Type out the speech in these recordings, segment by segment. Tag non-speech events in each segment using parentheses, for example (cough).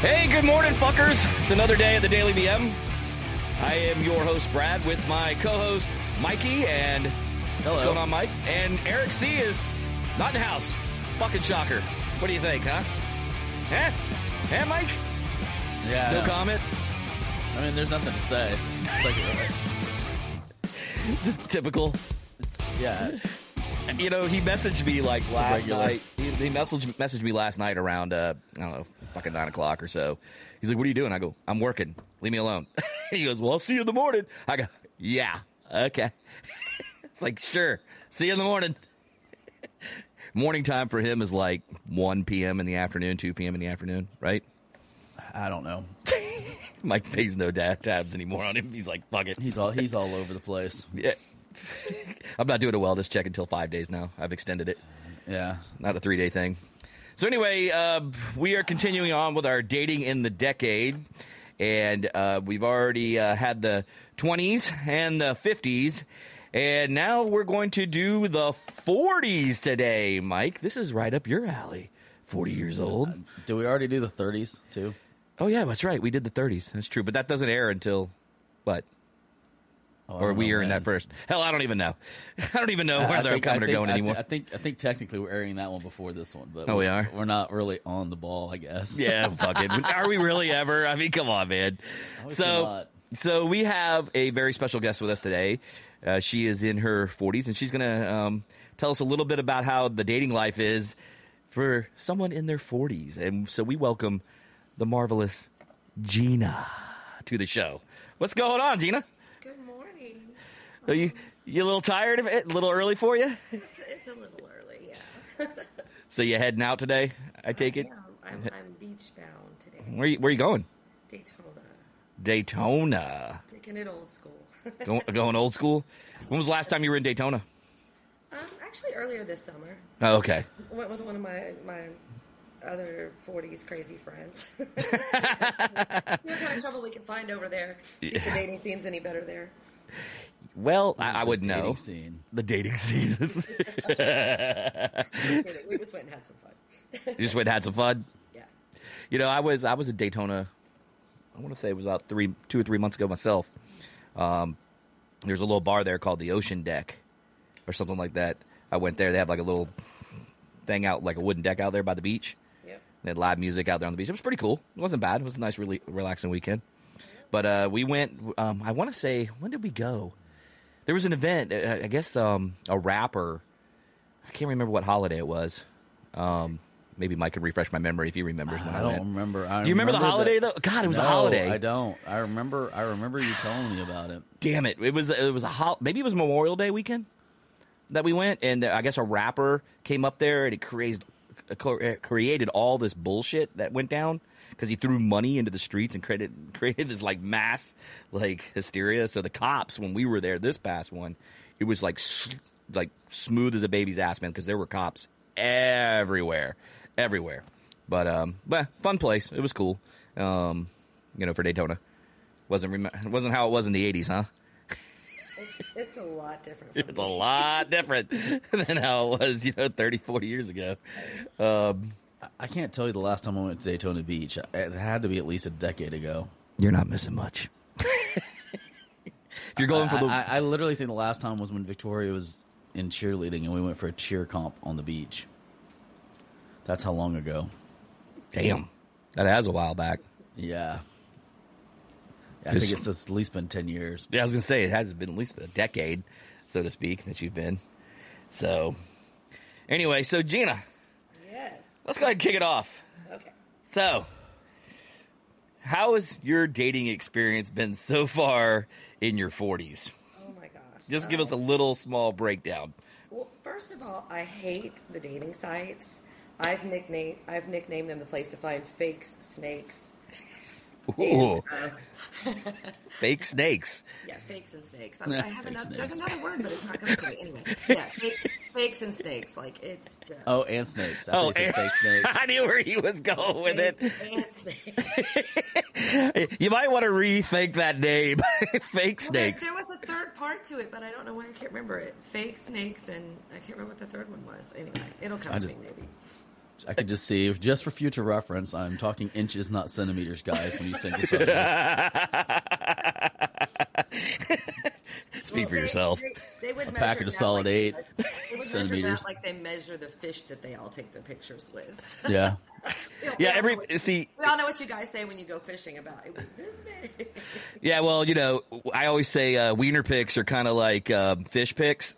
Hey, good morning, fuckers. It's another day at the Daily BM. I am your host, Brad, with my co host, Mikey. And Hello. what's going on, Mike? And Eric C is not in the house. Fucking shocker. What do you think, huh? Eh? Huh, Mike? Yeah. No comment? I mean, there's nothing to say. It's like, uh, (laughs) Just typical. it's, yeah. It's, You know, he messaged me like last night. He, he messaged messaged me last night around uh, I don't know, fucking nine o'clock or so. He's like, "What are you doing?" I go, "I'm working. Leave me alone." (laughs) he goes, "Well, I'll see you in the morning." I go, "Yeah, okay." (laughs) it's like, sure, see you in the morning. (laughs) Morning time for him is like 1 p.m. in the afternoon, 2 p.m. in the afternoon, right? I don't know. Mike pays no da- tabs anymore on him. He's like, fuck it. He's all he's all over the place. Yeah. I'm not doing a wellness check until five days now. I've extended it. Yeah. not a three day thing. So anyway, uh, we are continuing on with our dating in the decade, and uh, we've already uh, had the 20s and the 50s, and now we're going to do the 40s today, Mike. This is right up your alley. 40 years old. Do we already do the 30s too? Oh yeah, that's right. We did the 30s. That's true, but that doesn't air until what? Oh, Or we know, airing man. that first? Hell, I don't even know. (laughs) I don't even know I- I I'm think- I coming or going I anymore. I think I think technically we're airing that one before this one, but Oh, we are? We're not really on the ball, I guess. Yeah, (laughs) fuck it. Are we really ever? I mean, come on, man. So, so we have a very special guest with us today. Uh, she is in her 40s, and she's going to um, tell us a little bit about how the dating life is for someone in their 40s. And so we welcome the marvelous Gina to the show. What's going on, Gina? Are you you a little tired of it? A little early for you? It's, it's a little early, yeah. (laughs) So you heading out? Today? I take it. I'm, I'm beach bound today. Where you, where you going? Daytona. Daytona. Taking it old school. (laughs) Going, going old school. When was the last time you were in Daytona? um, actually, earlier this summer, Oh, okay. went with one of my my other 40s crazy friends. (laughs) What kind of trouble we can find over there. See if the dating scene's any better there. Well, I, I would dating know Scene. the dating scene. (laughs) We just went and had some fun. you just went and had some fun. yeah. You know, I was I was at Daytona. I want to say it was about three, two or three months ago myself. Um, there's a little bar there called the Ocean Deck, or something like that. I went there. They have like a little thing out, like a wooden deck out there by the beach. Yep. They had live music out there on the beach. It was pretty cool. It wasn't bad. It was a nice, really relaxing weekend. But uh, we went. Um, I want to say, when did we go? There was an event. uh, I guess um, a rapper. I can't remember what holiday it was. Um, maybe Mike can refresh my memory if he remembers when I, I don't went. remember. I Do you remember the holiday that- though? God, it was a holiday. I don't. I remember. I remember you telling me about it. Damn it! It was it was a hol- maybe it was Memorial Day weekend that we went, and I guess a rapper came up there and it created created all this bullshit that went down because he threw money into the streets and created (laughs) created this like mass like hysteria. So the cops, when we were there this past one, it was like like smooth as a baby's ass, man, because there were cops everywhere, everywhere. But um, but fun place. It was cool. Um, you know, for Daytona. Wasn't rem- wasn't how it was in the '80s, huh? It's, it's a lot different. (laughs) It's a lot different (laughs) than how it was, you know, 30, 40 years ago. Um, I can't tell you the last time I went to Daytona Beach. It had to be at least a decade ago. you're not missing much. (laughs) if you're going for the, I, I literally think the last time was when Victoria was in cheerleading and we went for a cheer comp on the beach. That's how long ago. damn, that has a while back. Yeah. Yeah, I think it's at least been 10 years. Yeah, I was gonna say it has been at least a decade, so to speak, that you've been. So, anyway, so Gina. Let's go ahead and kick it off. Okay. So, how has your dating experience been so far in your 40s? Oh my gosh. Just give us a Um, little small breakdown. Well, first of all, I hate the dating sites. I've nicknamed I've nicknamed them the place to find fakes, snakes. Ooh, And, uh, (laughs) fake snakes. yeah, fakes and snakes. I, (laughs) I have Fake another, there's snakes. another word, but it's not coming to me anyway. (laughs) Yeah, fake, fakes and snakes. Like it's just Oh, and snakes. I Oh, think it's fake snakes. I knew where he was going with it. fakes and snakes. You might want to rethink that name. Fake Well, there, snakes. there was a third part to it, but I don't know why I can't remember it. Fake snakes and I can't remember what the third one was. Anyway, it'll come I to just- me maybe. I could just see, just for future reference, I'm talking inches, not centimeters, guys. When you send your photos, (laughs) Speak Well, for they- yourself. They, they would A measure packet of solid like, eight They would centimeters. like they measure the fish that they all take their pictures with. (laughs) yeah. We all- Yeah, we every- know what you- see- we all know what you guys say when you go fishing about. It was this big. Yeah, well, you know, I always say uh, wiener pics are kind of like um, fish pics.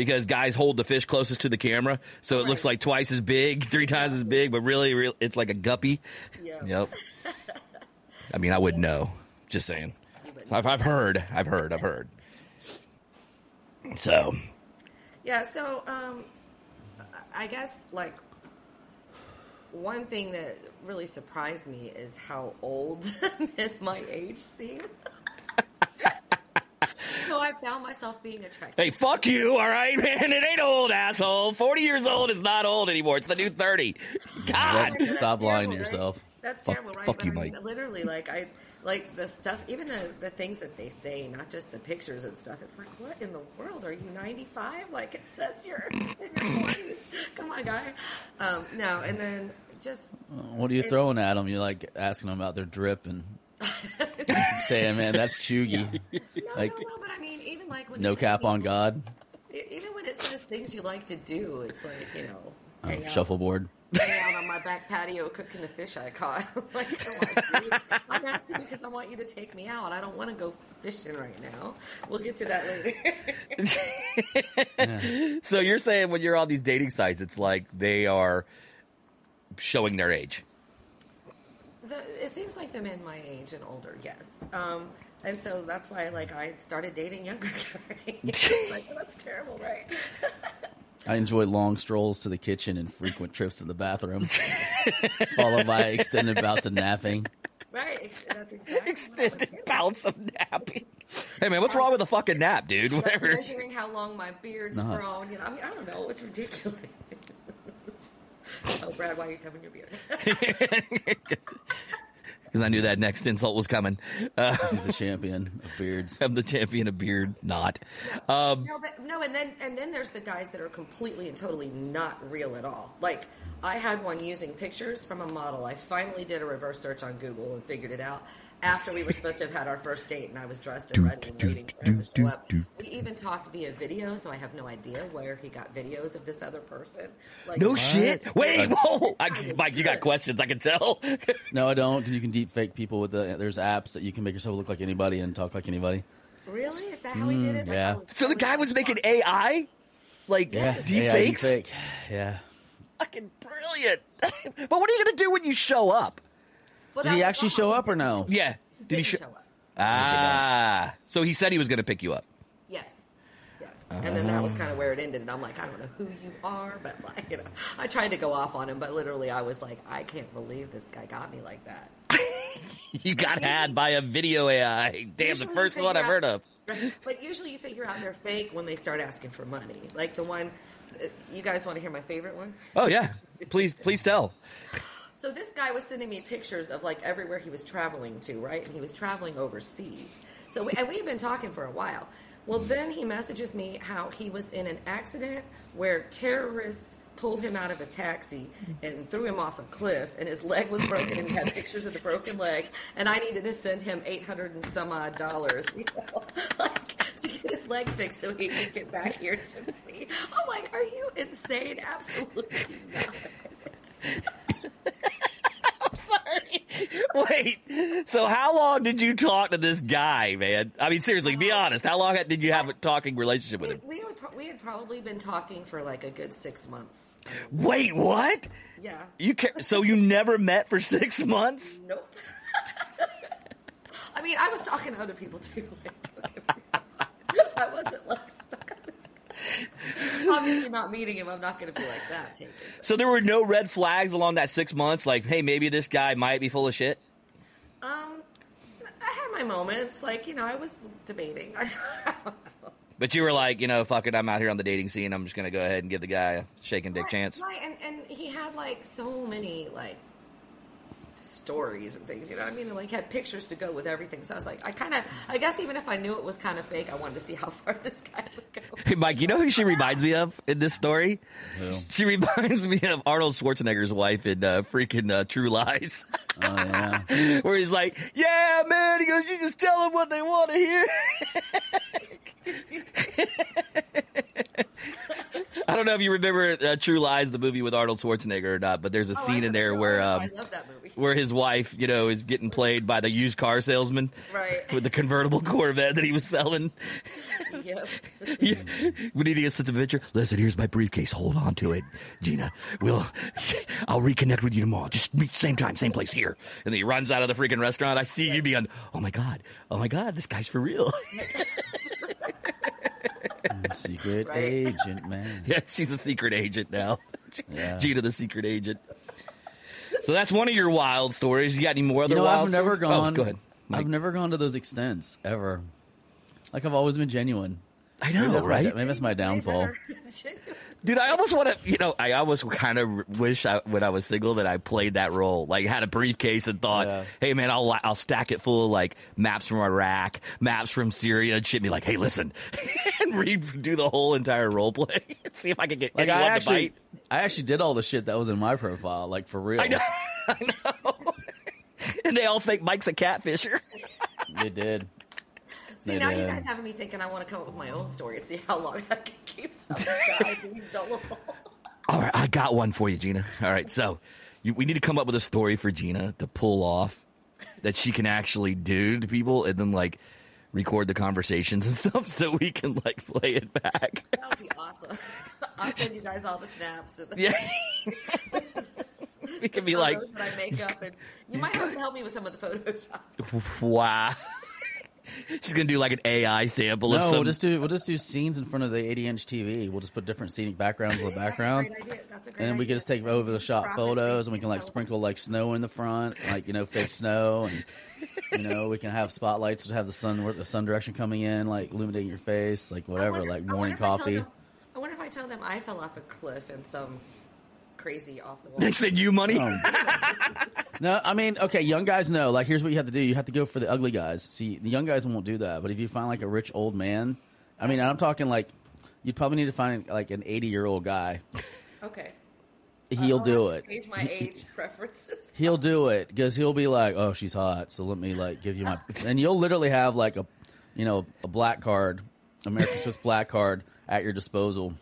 Because guys hold the fish closest to the camera, so it looks like twice as big, (laughs) three times as big, but really, real it's like a guppy. Yeah. Yep. (laughs) I mean, I wouldn't know. Just saying. I've, I've heard. I've heard. I've heard. So, Yeah, so um, I guess like one thing that really surprised me is how old (laughs) men my age seem. So I found myself being attracted. hey, fuck you, all right, man? It ain't old, asshole. 40 years old is not old anymore. It's the new 30. God. What? Stop lying to Terrible, right? yourself. That's Fuck- terrible, right? fuck But you, I mean, Mike. literally, like I like the stuff, even the the things that they say, not just the pictures and stuff. It's like, what in the world are you ninety five? Like it says you're in your (laughs) forties. Come on, guy. Um, no, and then just What are you throwing at them? You're like asking them about their drip and saying, "Man, that's cheugy." no, Like, no, no. But I mean, even like when No cap you on God. Even when it says things you like to do, it's like you know, Oh, hang shuffleboard. out on my back patio cooking the fish I caught. (laughs) like, come on, dude. I'm asking because I want you to take me out. I don't want to go fishing right now. We'll get to that later. (laughs) So you're saying when you're on these dating sites, it's like they are showing their age. The, it seems like the men my age and older, yes. Um, and so that's why, like, I started dating younger (laughs) guys. It's like, that's terrible, right? I enjoy long strolls to the kitchen and frequent trips to the bathroom, (laughs) followed by extended bouts of napping. right. That's exactly what I Extended bouts of napping. Hey man, what's wrong with a fucking nap, dude? Like, Whatever. measuring how long my beard's No. grown. You know, I mean, I don't know. It was ridiculous. (laughs) oh, Brad, why are you covering your beard? Because I knew that next insult was coming. Uh, He's a champion of beards. I'm the champion of beard, not. Um, No, but no, and then and then there's the guys that are completely and totally not real at all. Like I had one using pictures from a model. I finally did a reverse search on Google and figured it out after we were supposed to have had our first date, and I was dressed and ready and waiting for him to show up. We even talked via video, so I have no idea where he got videos of this other person. Like, no shit. Wait, whoa. I, Mike, you got (laughs) questions. I can tell. (laughs) No, I don't, because you can deep fake people with the. There's apps that you can make yourself look like anybody and talk like anybody. Really? Is that how he did mm, it? Like, yeah. I was- so the guy was making AI, like deep yeah, fakes. deepfake. Yeah. Fucking brilliant. (laughs) but what are you gonna do when you show up? Well, Did he actually show up or no? Yeah. Did he Didn't show? show up. Ah. So he said he was gonna pick you up. Yes. Yes. And then that was kind of where it ended. And I'm like, I don't know who you are, but like, you know, I tried to go off on him, but literally I was like, I can't believe this guy got me like that. (laughs) You got had by a video AI. Damn, the first one figure I've heard of. (laughs) But usually you figure out they're fake when they start asking for money. Like the one, uh, you guys want to hear my favorite one? Oh yeah. Please, please tell. (laughs) So this guy was sending me pictures of like everywhere he was traveling to, right? And he was traveling overseas. So we, and we had been talking for a while. Well, then he messages me how he was in an accident where terrorists pulled him out of a taxi and threw him off a cliff, and his leg was broken, and he had pictures of the broken leg, and I needed to send him eight hundred and some odd dollars, you know, (laughs) like to get his leg fixed so he could get back here to me. I'm like, are you insane? Absolutely not. (laughs) (laughs) Wait. So how long did you talk to this guy, man? I mean, seriously, be honest. How long did you have a talking relationship with him? We, would pro- we had probably been talking for like a good six months. Wait, what? Yeah. You ca- so you never met for six months? Nope. (laughs) I mean, I was talking to other people too. (laughs) I wasn't like stuck on this guy. Obviously, not meeting him, I'm not going to be like that. Taken. So there were no red flags along that six months. Like, hey, maybe this guy might be full of shit. Um, I had my moments. Like you know, I was debating. (laughs) But you were like, you know, fuck it, I'm out here on the dating scene. I'm just gonna go ahead and give the guy a shaking dick Right, chance. Right, and, and he had like so many like stories and things. You know what I mean? And like had pictures to go with everything. So I was like, I kind of, I guess even if I knew it was kind of fake, I wanted to see how (laughs) far this guy would go. Hey, Mike, you know who she reminds me of in this story? Who? She reminds me of Arnold Schwarzenegger's wife in uh, freaking uh, True Lies, Oh yeah. (laughs) where he's like, "Yeah, man," he goes, "You just tell them what they want to hear." (laughs) (laughs) I don't know if you remember uh, True Lies, the movie with Arnold Schwarzenegger or not, but there's a Oh, scene in there where um, I love that movie. where his wife, you know, is getting played by the used car salesman Right. (laughs) with the convertible Corvette that he was selling. (laughs) Yep. Yeah. We need to get some adventure. Listen, here's my briefcase. Hold on to it, Gina. We'll, I'll reconnect with you tomorrow. Just meet same time, same place here. And then he runs out of the freaking restaurant. I see you being, oh my god, oh my god, this guy's for real. Secret (laughs) Right. agent, man. yeah, she's a secret agent now. Yeah. Gina, the secret agent. So that's one of your wild stories. You got any more other You know, wild I've never stories? Oh, gone. Oh, go ahead. Mike. I've never gone to those extents ever. Like I've always been genuine. I Maybe know, that's my- right? maybe that's my downfall. (laughs) Dude, I almost want to, you know, I almost kind of wish I, when I was single that I played that role. Like, had a briefcase and thought, Yeah. hey, man, I'll I'll stack it full of like maps from Iraq, maps from Syria, and shit. Be like, hey, listen, (laughs) and redo the whole entire role play. and See if I can get Like anyone I to actually, bite. I actually did all the shit that was in my profile, like for real. I know, (laughs) I know. and they all think Mike's a catfisher. They did. See, now you guys having me thinking I want to come up with my own story and see how long I can keep some guy. (laughs) All right, I got one for you, Gina. All right, so you, we need to come up with a story for Gina to pull off that she can actually do to people, and then like record the conversations and (laughs) stuff, so we can like play it back. That would be awesome. (laughs) I'll send you guys all the snaps and the Yeah, we can be like, photos that I make up, and you might have to help me with some of the Photoshop. wow. (laughs) She's gonna do like an AI sample of No, some. we'll just do we'll just do scenes in front of the 80 inch TV. We'll just put different scenic backgrounds in the (laughs) background, Great idea. That's a great and then we idea. can just take over the shot photos, and we can like sprinkle like snow in the front, like you know fake snow, and you know we can have spotlights to have the sun the sun direction coming in, like illuminating your face, like whatever, wonder- like morning wonder if I coffee. them- I wonder if I tell them I fell off a cliff and some crazy off the wall. they said you money. Oh, (laughs) No, I mean, okay, young guys know. Like, here's what you have to do: you have to go for the ugly guys. See, the young guys won't do that, but if you find like a rich old man, I mean, I'm talking like you'd probably need to find like an 80 year old guy. Okay. He'll do it. to Change my age preferences. He'll do it because he'll be like, "Oh, she's hot, so let me like give you my," (laughs) and you'll literally have like a, you know, a black card, American Swiss black card at your disposal.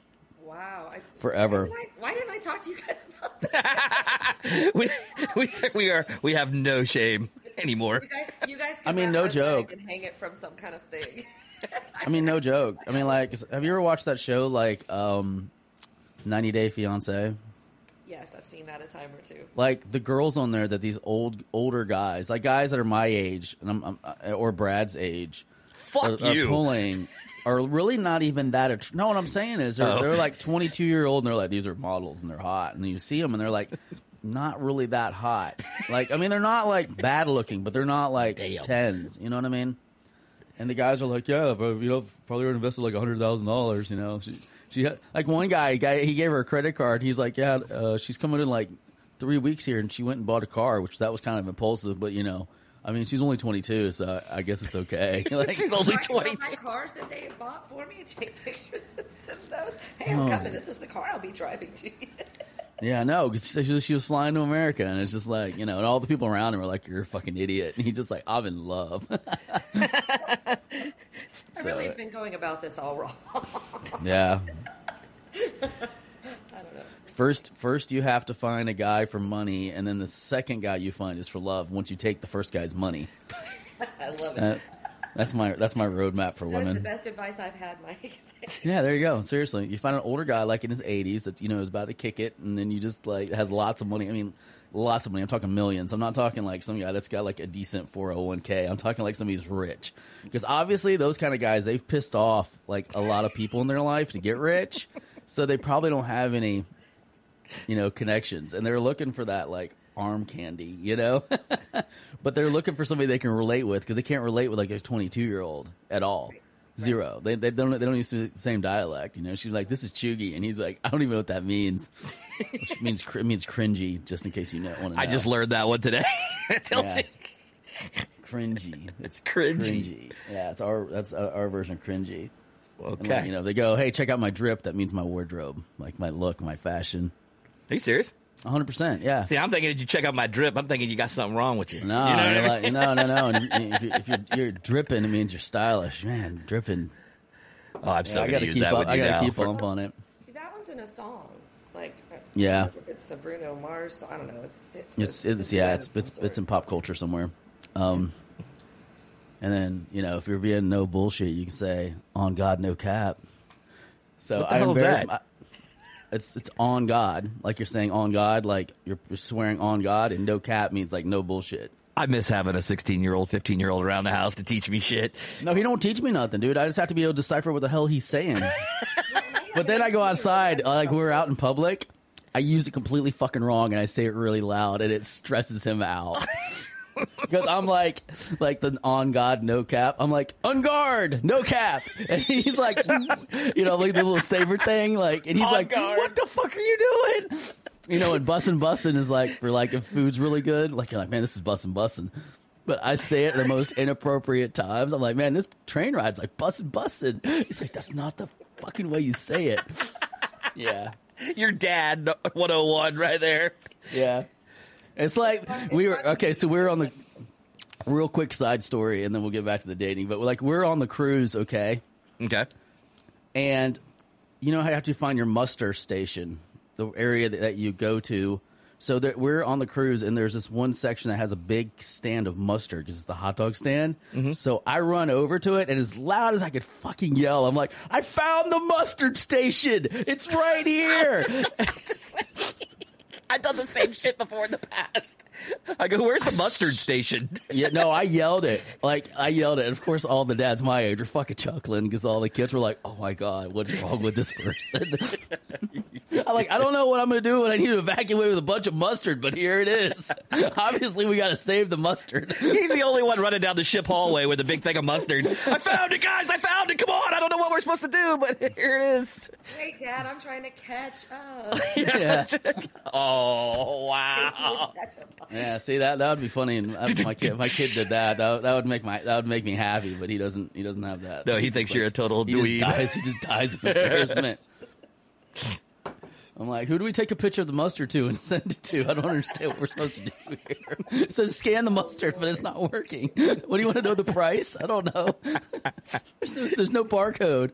Wow. I, Forever. Why didn't, I, why didn't I talk to you guys about (laughs) that? we, we we are we have no shame anymore. You guys, you guys I mean, no joke. And hang it from some kind of thing. I mean, no joke. I mean, like, have you ever watched that show like um, 90 Day Fiance? yes, I've seen that a time or two. like the girls on there that these old older guys, like guys that are my age and I'm, I'm uh, or Brad's age, Fuck are, are you. pulling are really not even that. Att- no, what I'm saying is they're, Oh. they're like 22 year old and they're like these are models and they're hot and you see them and they're like not really that hot. Like I mean they're not like bad looking, but they're not like Damn. tens. You know what I mean? And the guys are like, yeah, if, you know, probably would invested like a hundred thousand dollars. You know, she, she had, like one guy, guy, he gave her a credit card. He's like, yeah, uh, she's coming in like three weeks here, and she went and bought a car, which that was kind of impulsive, but you know, I mean, she's only twenty two, so I guess it's okay. (laughs) like, She's only So 22. my cars that they bought for me and take pictures and send those. Hey, I'm Oh. coming. This is the car I'll be driving to. (laughs) yeah, no, because she, she was flying to America, and it's just like you know, and all the people around him were like, "You're a fucking idiot," and he's just like, "I'm in love." (laughs) I So, really have been going about this all wrong. yeah. I don't know. First, first you have to find a guy for money, and then the second guy you find is for love. Once you take the first guy's money, (laughs) I love it. Uh, that's my that's my roadmap for that That's the best advice I've had, Mike. (laughs) Yeah, there you go. Seriously, you find an older guy like in his eighties that you know is about to kick it, and then you just like has lots of money. I mean, lots of money. I'm talking millions. I'm not talking like some guy that's got like a decent 401k. I'm talking like somebody's rich, because obviously those kind of guys they've pissed off like a lot of people in their life to get rich, (laughs) so they probably don't have any, you know, connections, and they're looking for that like arm candy, you know. (laughs) but they're looking for somebody they can relate with because they can't relate with like a 22 year old at all. Zero. They, they don't they don't use the same dialect. You know, she's like, "This is cheugy," and he's like, "I don't even know what that means." Which means cr- means cringy. Just in case you know, want to. I just learned that one today. (laughs) Yeah. you. cringy. It's cringy. cringy. Yeah, it's our that's our, our version of cringy. Okay. like, you know, they go, "Hey, check out my drip." That means my wardrobe, like my look, my fashion. Are you serious? 100. percent Yeah. See, I'm thinking if you check out my drip, I'm thinking you got something wrong with you. No, you know I mean? like, no, no, no. (laughs) And if, you, if you're, you're dripping, it means you're stylish, man. Dripping. oh, I'm so I gonna gotta use keep that up. with I gotta keep For- up on it. That one's in a song. Like I- I Yeah. if it's a Bruno Mars. song. I don't know. It's it's It's a- it's yeah, it's it's sort. it's in pop culture somewhere. Um, and then you know, if you're being no bullshit, you can say "on God, no cap." So What the I hell is that? my- it's it's on God, like you're saying on God, like you're, you're swearing on God, and no cap means like no bullshit. I miss having a 16 year old, 15 year old around the house to teach me shit. No, he don't teach me nothing, dude. I just have to be able to decipher what the hell he's saying. (laughs) but then I go outside, uh, like we're out in public. I use it completely fucking wrong, and I say it really loud, and it stresses him out. (laughs) Because I'm like, like the on God, no cap. I'm like, on guard, no cap. And he's like, you know, like the little saber thing, like, and he's On like, guard. what the fuck are you doing? You know, and bussin' bussin' is like for like if food's really good, like you're like, man, this is bussin' bussin'. But I say it at the most inappropriate times. I'm like, man, this train ride's like bussin' bussin'. He's like, that's not the fucking way you say it. Yeah. Your dad, 101, right there. Yeah. It's like we were okay, so we were on the real quick side story and then we'll get back to the dating. But like we're on the cruise, okay? Okay. And you know how you have to find your muster station, the area that, that you go to. So that we're on the cruise, and there's this one section that has a big stand of mustard because it's the hot dog stand. Mm-hmm. So I run over to it, and as loud as I could fucking yell, I'm like, "I found the mustard station! It's right (laughs) here!" I've done the same shit before in the past. I go, where's the mustard station? yeah, no, I yelled it. Like I yelled it. And of course, all the dads my age were fucking chuckling because all the kids were like, "Oh my god, what's wrong with this person?" (laughs) I'm like, I don't know what I'm gonna do when I need to evacuate with a bunch of mustard, but here it is. (laughs) Obviously, we got to save the mustard. He's the only one running down the ship (laughs) hallway with a big thing of mustard. I found it, guys! I found it! Come on! I don't know what we're supposed to do, but (laughs) here it is. Wait, Dad, I'm trying to catch up. yeah, Oh, wow. yeah. See that that would be funny. And if my kid, if my kid did that, that, would- that would make my that would make me happy. But he doesn't. He doesn't have that. No, he He's thinks just you're a total he dweeb. Just dies, he just dies of embarrassment. I'm like, who do we take a picture of the mustard to and (laughs) send it to? I don't understand what we're supposed to do here. It says scan the mustard, but it's not working. What do you want to know the price? I don't know. There's, there's, there's no barcode.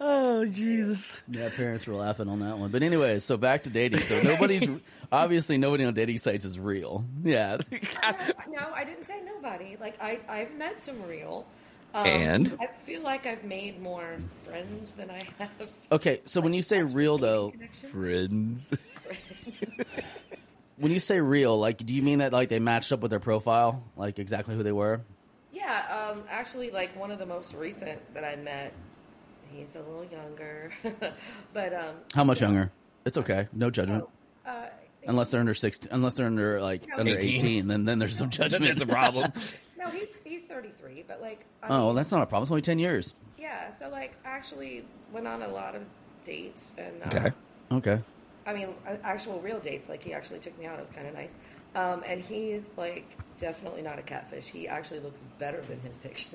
Oh, Jesus. Yeah, parents were laughing on that one. But anyways, so back to dating. So nobody's (laughs) obviously nobody on dating sites is real. Yeah. no, I didn't say nobody. Like I, I've met some real. Um, And? I feel like I've made more friends than I have. Okay, so when you say real though. Friends. (laughs) when you say real, like do you mean that like they matched up with their profile, like exactly who they were? Yeah, um, actually, like one of the most recent that I met. He's a little younger, (laughs) but um, How much younger? It's okay, no judgment. uh, Unless they're under sixteen, unless they're under like No, under 18. eighteen, then then there's some (laughs) judgment. That's a problem. No, he's he's 33, but like, I oh, well, that's not a problem. It's only ten years. yeah. So like, I actually went on a lot of dates, and uh, Okay. Okay. I mean, actual real dates. Like he actually took me out. It was kind of nice. Um, and he's like definitely not a catfish. He actually looks better than his (laughs) pictures,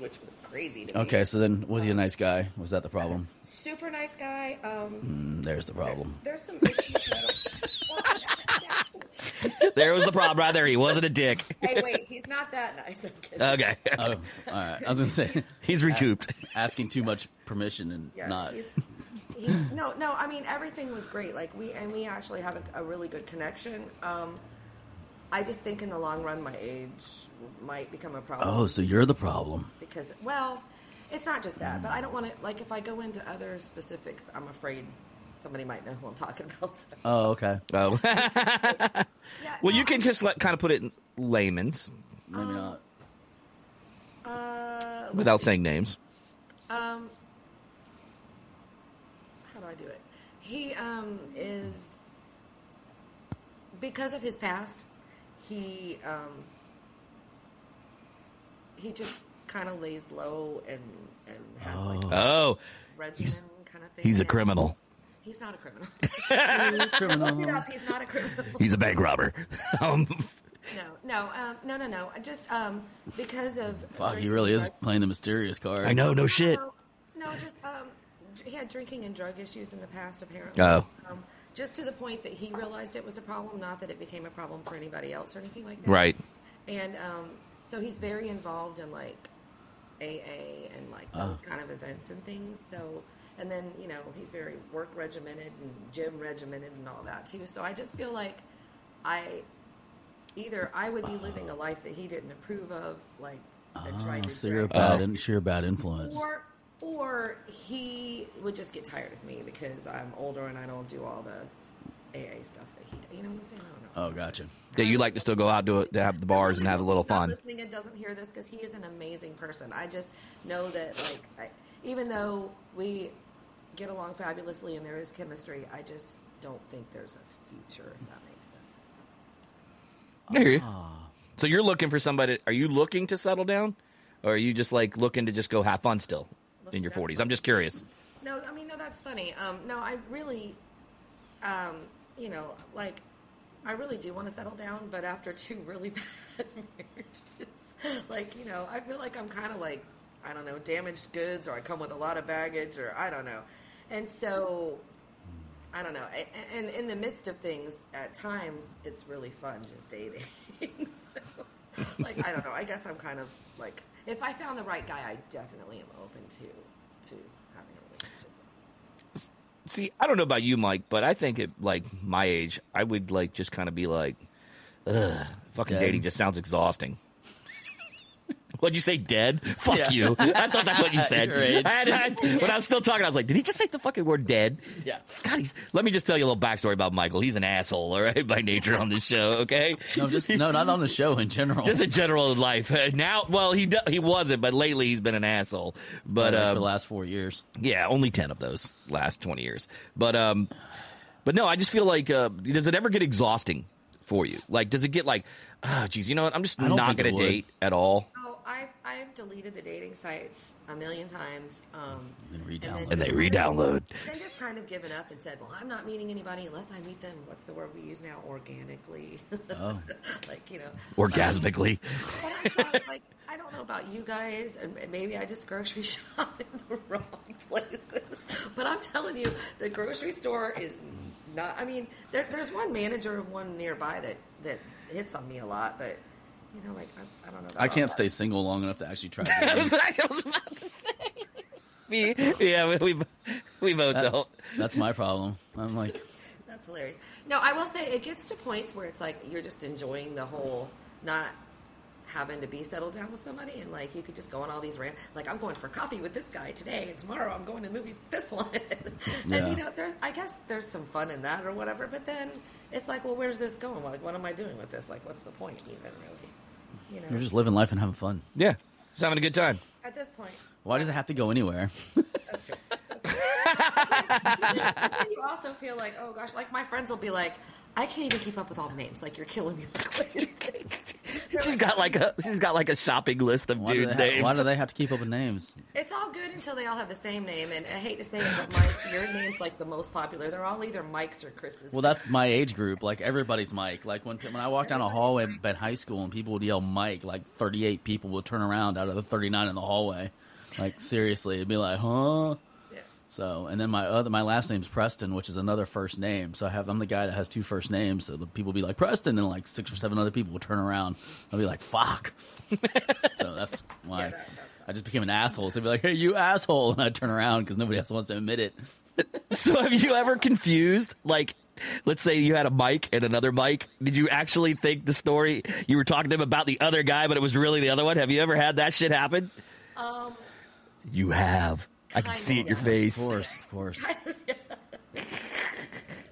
which was crazy to me. Okay, so then was he a nice guy? Was that the problem? super nice guy. Um, Mm, there's the problem. there's some issues. that I don't- well, (laughs) There was the problem right there. He wasn't a dick. hey, wait, he's not that nice. I'm. Okay. Oh, all right. I was gonna say (laughs) He's recouped. asking too much permission and Yeah, not. He's, he's, no, no. I mean, everything was great. Like we and we actually have a, a really good connection. Um, I just think in the long run, my age might become a problem. Oh, so you're the problem. because well, it's not just that, but I don't want to. Like, if I go into other specifics, I'm afraid somebody might know who I'm talking about. So. Oh, okay. Oh. Yeah, (laughs) (laughs) well, no, you can just let, kind of put it in layman's Maybe not. Uh, without saying names. Um, how do I do it? He um, is because of his past. He um, he just kind of lays low and and has like a Oh, regimen kind of thing. he's a And criminal. He's not a criminal. (laughs) Criminal. Look it up. He's not a criminal. He's a bank robber. (laughs) um, No, no, um, no, no, no. Just um, because of Fuck, he drinking really and is drug- playing the mysterious card. I know, no shit. No, no, just um, he had drinking and drug issues in the past, apparently. Oh. Um, just to the point that he realized it was a problem, not that it became a problem for anybody else or anything like that. Right. And um, so he's very involved in like AA and like those kind of events and things. So, and then you know he's very work regimented and gym regimented and all that too. So I just feel like I either I would be living a life that he didn't approve of, like and trying Oh, ah, to so you're a bad, Oh. in, bad influence. or or he would just get tired of me because I'm older and I don't do all the AA stuff that he. You know what I'm saying? I don't. Oh, gotcha. Yeah, you like to still go out to, it, to have the bars and have a little fun. Listening and doesn't hear this because he is an amazing person. I just know that like I, even though we get along fabulously and there is chemistry, I just don't think there's a future. If that makes sense. I hear you. So you're looking for somebody. Are you looking to settle down, or are you just like looking to just go have fun still in your 40s? fine. I'm just curious. No, I mean no, that's funny. Um, no, I really, um, you know, like I really do want to settle down, but after two really (laughs) bad marriages, like you know, I feel like I'm kind of like I don't know, damaged goods, or I come with a lot of baggage, or I don't know, and so. I don't know. A- And in the midst of things, at times, it's really fun just dating. (laughs) so, like, I don't know. I guess I'm kind of like, if I found the right guy, I definitely am open to to having a relationship. See, I don't know about you, Mike, but I think at like my age, I would like just kind of be like, ugh, fucking Dead. dating just sounds exhausting. What'd you say, dead? Fuck Yeah. you. I thought that's what you (laughs) said. I- (laughs) I- when I was still talking, I was like, did he just say the fucking word dead? Yeah. God, he's. Let me just tell you a little backstory about Michael. He's an asshole, all right, by nature on this show, okay? No, just no, not on the show in general. Just in general life. Uh, now, well, he he wasn't, but lately he's been an asshole. But Like, for um, the last four years. yeah, only ten of those last twenty years. But um, but no, I just feel like uh, does it ever get exhausting for you? Like, does it get like, oh, geez, you know what? I'm just not going to date at all. I've deleted the dating sites a million times. Um, And re-download. And they re-download. Then just kind of given up and said, "Well, I'm not meeting anybody unless I meet them." What's the word we use now? Organically, Oh, (laughs) like you know. Orgasmically. I thought, like, I don't know about you guys, and maybe I just grocery (laughs) shop in the wrong places. But I'm telling you, the grocery store is not. I mean, there, there's one manager of one nearby that that hits on me a lot, but you know, like I, I don't know. I can't that. stay single long enough to actually try. (laughs) I To was, I was about to say. (laughs) Me, yeah, we we both that, don't. that's my problem. I'm like, That's hilarious. No, I will say it gets to points where it's like you're just enjoying the whole not having to be settled down with somebody and like you could just go on all these random like I'm going for coffee with this guy today and tomorrow I'm going to movies with this (laughs) one and Yeah. you know there's I guess there's some fun in that or whatever but then it's like well where's this going like what am I doing with this like what's the point even really you know you're just living life and having fun. Yeah, just having a good time. at this point Why does it have to go anywhere? (laughs) That's true. That's true. (laughs) you also feel like, oh gosh, like my friends will be like, I can't even keep up with all the names. Like you're killing me. (laughs) She's got like a she's got like a shopping list of Why dudes' they ha- names. why do they have to keep up with names? it's all good until they all have the same name. And I hate to say it, but Mike, your name's like the most popular. They're all either Mike's or Chris's. Well, that's my age group. Like everybody's Mike. Like when when I walked down a hallway Everybody's at high school and people would yell Mike, like 38 people would turn around out of the 39 in the hallway. Like seriously, it'd be like, huh? Yeah. So, and then my other my last name's Preston, which is another first name. So I have I'm the guy that has two first names. So the people be like Preston, and like six or seven other people will turn around. I'll be like, fuck. (laughs) so that's why Yeah, that- that's- I just became an asshole. So they'd be like, hey, you asshole, and I turn around because nobody else wants to admit it. (laughs) So have you ever confused like let's say you had a mic and another mic did you actually think the story you were talking to him about the other guy but it was really the other one have you ever had that shit happen Um, you have i can see it your face. Of course, of course. (laughs)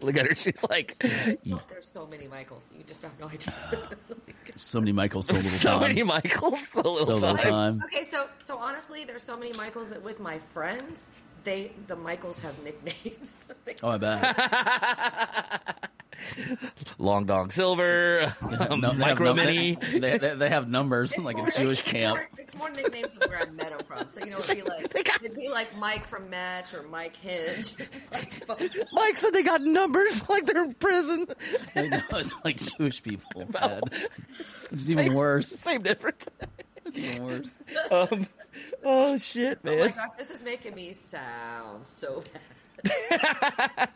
look at her she's like so, (laughs) there's so many Michaels. You just have no idea. (sighs) (laughs) So many Michaels, so little so time. So many michaels so little so little time. time. okay, so so honestly, there's so many Michaels that with my friends, they the Michaels have nicknames. (laughs) Oh, I bet. (laughs) Long Dong Silver, um, No, they have Micro num- Mini. They, they, they have numbers It's like more- a Jewish it's camp. More, it's more nicknames of where I met him from. So you know, it'd be like it'd be like Mike from Match or Mike Hinge. (laughs) Mike said they got numbers like they're in prison. I know it's like Jewish people. man. It's even worse. Same difference. It's even worse. Um, oh shit, oh my man! gosh, this is making me sound so (laughs) bad.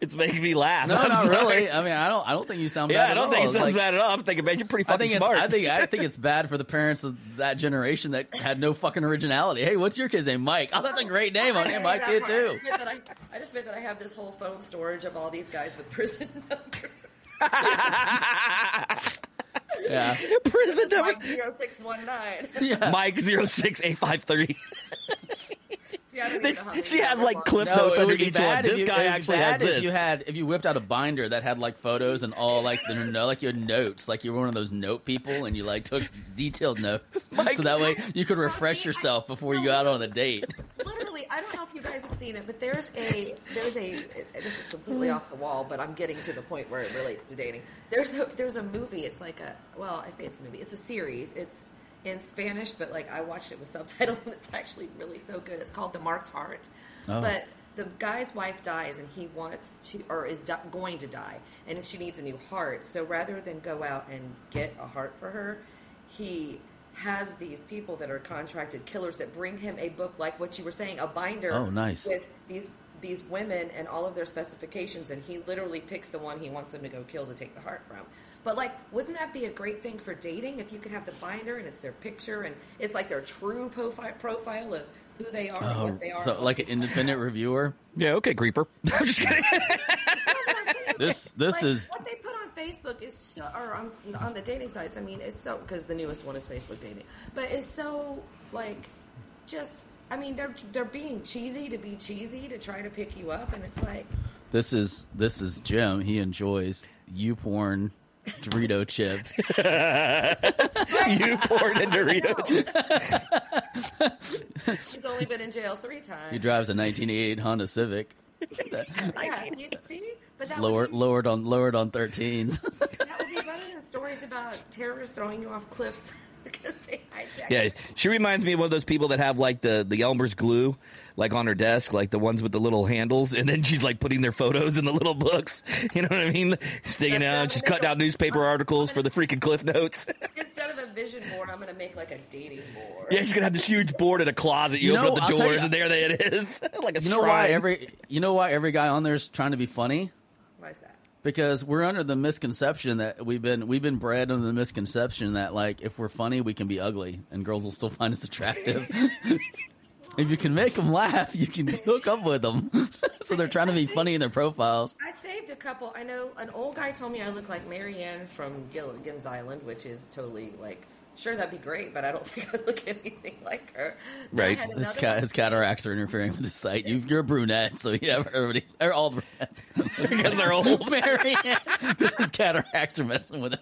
it's making me laugh. No, I'm not sorry. really. I mean, I don't. I don't think you sound bad. Yeah, at I don't think all. it sounds Like, bad at all. I'm thinking, man, you're pretty I fucking think smart. I think. I think it's bad for the parents of that generation that had no fucking originality. Hey, what's your kid's name? Mike. Oh, that's a great name. I'll name my kid too. I just, meant that I, I just meant that I have this whole phone storage of all these guys with prison (laughs) numbers. (laughs) Yeah. (laughs) prison numbers. Mike zero six one nine. (laughs) Yeah. Mike zero six eight five three. (laughs) See, I don't even know how many She has numbers like are. cliff No, notes under each one. This you- guy it would be actually has this. If you had, if you whipped out a binder that had like photos and all like the no, like you had notes, like you were one of those note people, and you like took detailed notes, Mike- so that way you could refresh see, I- yourself before you go out on a date. literally i don't know if you guys have seen it but there's a there's a this is completely off the wall but i'm getting to the point where it relates to dating. There's a there's a movie it's like a well i say it's a movie it's a series it's in spanish but like i watched it with subtitles and it's actually really so good. It's called the marked heart. Oh. but the guy's wife dies and he wants to or is di- going to die and she needs a new heart. So rather than go out and get a heart for her he has these people that are contracted killers that bring him a book like what you were saying a binder Oh, nice. with these these women and all of their specifications and he literally picks the one he wants them to go kill to take the heart from but like wouldn't that be a great thing for dating if you could have the binder and it's their picture and it's like their true profile profile of who they are and Oh, what they are so like an independent reviewer. yeah, okay, creeper. (laughs) I'm just kidding. This this Like, is what they put on Facebook is so, or on, on the dating sites. I mean, it's so because the newest one is Facebook dating, but it's so like just. I mean, they're they're being cheesy to be cheesy to try to pick you up, and it's like this is this is Jim. He enjoys you porn, Dorito chips. (laughs) you poured in Doritos. he's only been in jail three times. He drives a 1988 Honda Civic. yeah, you see, but that Lowered be, lowered on lowered on 13s. (laughs) that would be better than stories about terrorists throwing you off cliffs (laughs) because they hijacked. Yeah, she reminds me of one of those people that have like the the Elmer's glue, like on her desk, like the ones with the little handles, and then she's like putting their photos in the little books. (laughs) You know what I mean? Sticking out. She's cutting make out newspaper articles for the freaking cliff notes. Instead of a vision board, I'm going to make like a dating board. yeah, she's gonna have this huge board in a closet. You, You open know, up I'll the doors, you- and there they- it is, like a You know why every you know why every guy on there is trying to be funny? Why is that? Because we're under the misconception that we've been we've been bred under the misconception that like if we're funny we can be ugly and girls will still (laughs) find us attractive. (laughs) if you can make them laugh, you can (laughs) hook up with them. so they're trying to be funny in their profiles. I saved a couple. I know an old guy told me I look like Mary Ann from Gilligan's Island, which is totally like, sure, that'd be great, but I don't (laughs) think I look anything like her. Right. His, another ca- his cataracts are interfering with the site. You, you're a brunette, so you have everybody, or all brunettes. (laughs) because they're old. Mary Ann, because his cataracts are messing with it.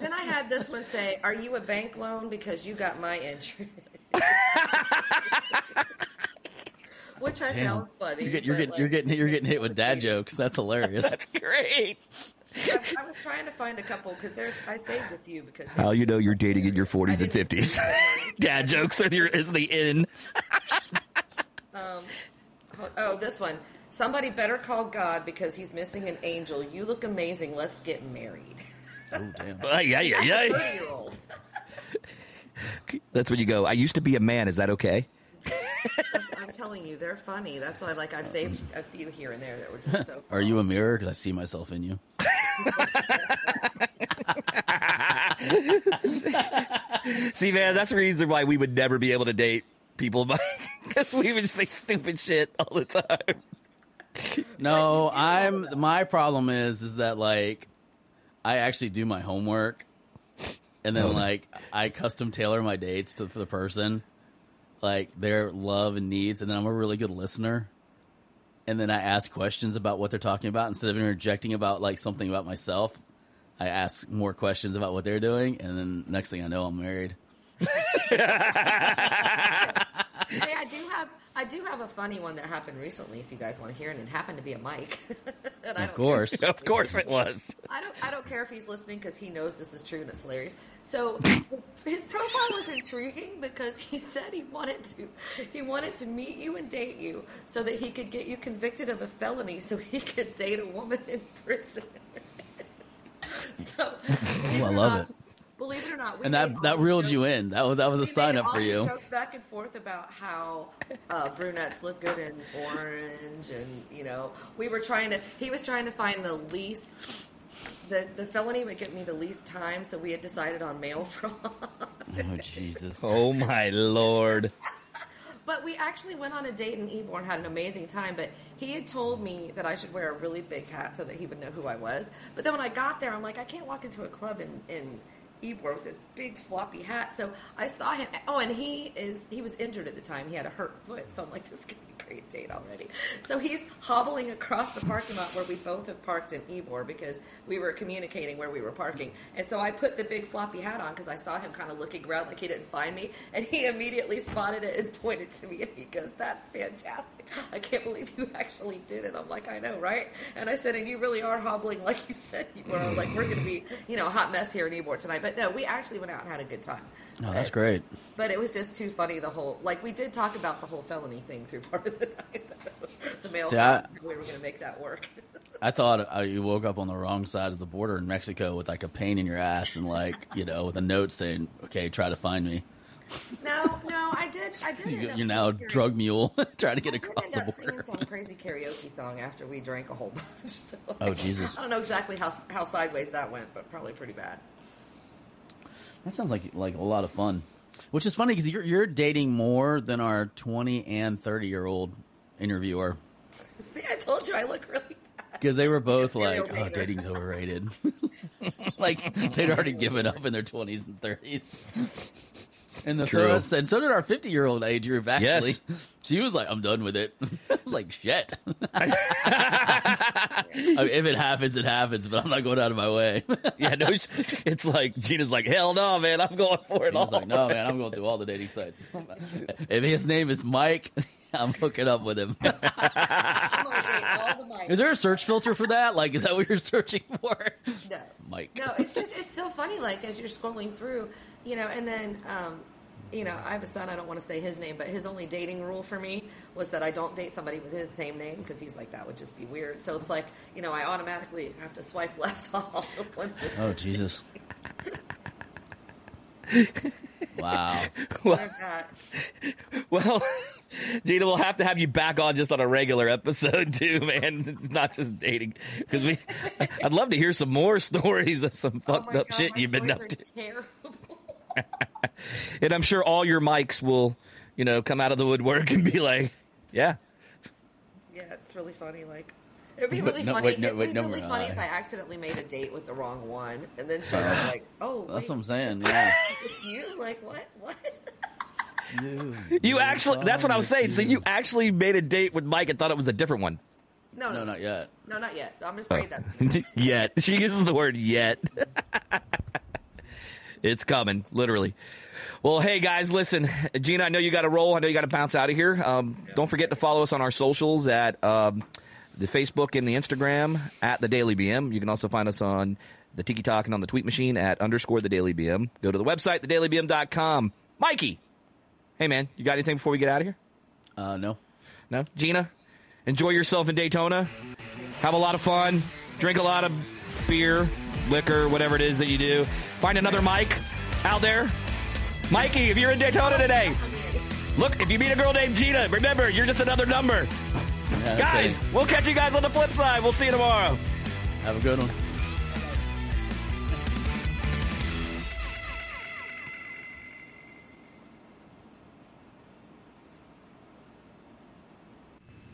Then I had this one say, "Are you a bank loan because you got my interest?" (laughs) Which I Damn. found funny. You're, get, you're, getting, like, you're getting you're getting hit with dad jokes. That's hilarious. That's great. I, I was trying to find a couple because there's I saved a few because How you know you're dating in your 40s and 50s? (laughs) Dad jokes are your, is the in. (laughs) Oh, this one. Somebody better call God because he's missing an angel. You look amazing. Let's get married. oh damn. (laughs) Uh, yeah, yeah, yeah. Thirty year old. That's when you go. I used to be a man. Is that okay? I'm telling you, they're funny. That's why, like, I've saved a few here and there that were just so. Are you a mirror? Because I see myself in you. (laughs) See, man, that's the reason why we would never be able to date people because (laughs) we would say stupid shit all the time. No, I'm. My problem is, is that like, I actually do my homework, and then Oh. like I custom tailor my dates to the person, like their love and needs, and then I'm a really good listener. And then I ask questions about what they're talking about instead of interjecting about like something about myself. I ask more questions about what they're doing, and then next thing I know, I'm married. (laughs) Hey, I do have I do have a funny one that happened recently. If you guys want to hear it, and it happened to be a Mike. (laughs) Of course. (laughs) of course it was. I don't. I don't care if he's listening because he knows this is true and it's hilarious. So his, his profile was intriguing because he said he wanted to he wanted to meet you and date you so that he could get you convicted of a felony so he could date a woman in prison. (laughs) so believe I love not- it. Believe it or not, we And that that reeled jokes- you in. That was that was a sign up all for these you. Jokes back and forth about how uh, brunettes look good in orange, and you know, we were trying to. He was trying to find the least. The the felony would get me the least time, so we had decided on mail (laughs) fraud. Oh Jesus. Oh my lord. (laughs) But we actually went on a date in Ybor and had an amazing time. But he had told me that I should wear a really big hat so that he would know who I was. But then when I got there, I'm like, I can't walk into a club in, in Ybor with this big floppy hat. So I saw him. Oh, and he is he was injured at the time. He had a hurt foot. So I'm like, this could be great date already. So he's hobbling across the parking lot where we both have parked in Ybor because we were communicating where we were parking. And so I put the big floppy hat on because I saw him kind of looking around like he didn't find me. And he immediately spotted it and (laughs) pointed to me and he goes, That's fantastic. I can't believe you actually did it. I'm like, I know, right? And I said, And you really are hobbling like you said you were. Like, We're going to be, you know, a hot mess here in Ybor tonight. But no, we actually went out and had a good time. Oh, that's great. But it was just too funny. The whole like we did talk about the whole felony thing through (laughs) part of the night. the mail. See, I- we were going to make that work. I thought uh, you woke up on the wrong side of the border in Mexico with like a pain in your ass and like you know with a note saying, "Okay, try to find me." no, no, I did. I did. (laughs) You, you're now singing drug mule (laughs) trying to I get did across the up singing some crazy karaoke song after we drank a whole bunch. So Oh, Jesus. I don't know exactly how how sideways that went, but probably pretty bad. That sounds like like a lot of fun. Which is funny because you're you're dating more than our 20 and 30 year old interviewer See, I told you I look really bad. because they were both serial like, "Oh, dater." dating's overrated." (laughs) (laughs) like they'd already given up in their 20s and 30s. And the True. so, and so did our 50 year old age group. Actually, Yes. (laughs) she was like, "I'm done with it." (laughs) I was like, "Shit." (laughs) I mean, if it happens, it happens. But I'm not going out of my way. Yeah, no, it's- it's like Gina's like, hell no, man, I'm going for it I all. was like, "No, man, I'm going through all the dating sites. if his name is Mike, I'm hooking up with him." I'm gonna date all the Mikes. Is there a search filter for that? Like, is that what you're searching for? No. Mike. No, it's just it's so funny. Like as you're scrolling through, you know, and then um, you know, I have a son. I don't want to say his name, but his only dating rule for me was that I don't date somebody with his same name because he's like that would just be weird. So it's like you know, I automatically have to swipe (laughs) left on all the ones. That Oh Jesus! (laughs) wow. (laughs) that. Well, (laughs) Gina, we'll have to have you back on just on a regular episode too, man. (laughs) It's not just dating because we. I'd love to hear some more stories of some Oh fucked my up God, shit you've been up to, and I'm sure all your Mikes will, you know, come out of the woodwork and be like, "Yeah, Yeah, it's really funny. Like. It'd be really no, funny. wait, no, It'd wait, be no, really funny if I accidentally made a date with the wrong one, and then she was like, "Oh, That's wait, what I'm saying. Yeah. (laughs) it's you." Like, what? What? (laughs) You, you actually." That's what I was saying. So you actually made a date with Mike and thought it was a different one. No, No, not yet. No, not yet. I'm afraid that's. (laughs) yet. She uses the word yet. it's coming, literally. Well, hey guys, listen, Gina, I know you got to roll. I know you got to bounce out of here. Um, don't forget to follow us on our socials at um, the Facebook and the Instagram at the Daily BM. You can also find us on the Tiki Talk and on the Tweet Machine at underscore the Daily BM. Go to the website, thedailybm.com. Mikey, hey man, you got anything before we get out of here? Uh, no. No? Gina, enjoy yourself in Daytona. Have a lot of fun. Drink a lot of beer, liquor, whatever it is that you do. Find another Mike out there. Mikey, if you're in Daytona today, look, if you meet a girl named Gina, remember, you're just another number. Yeah, okay. Guys, we'll catch you guys on the flip side. We'll see you tomorrow. have a good one.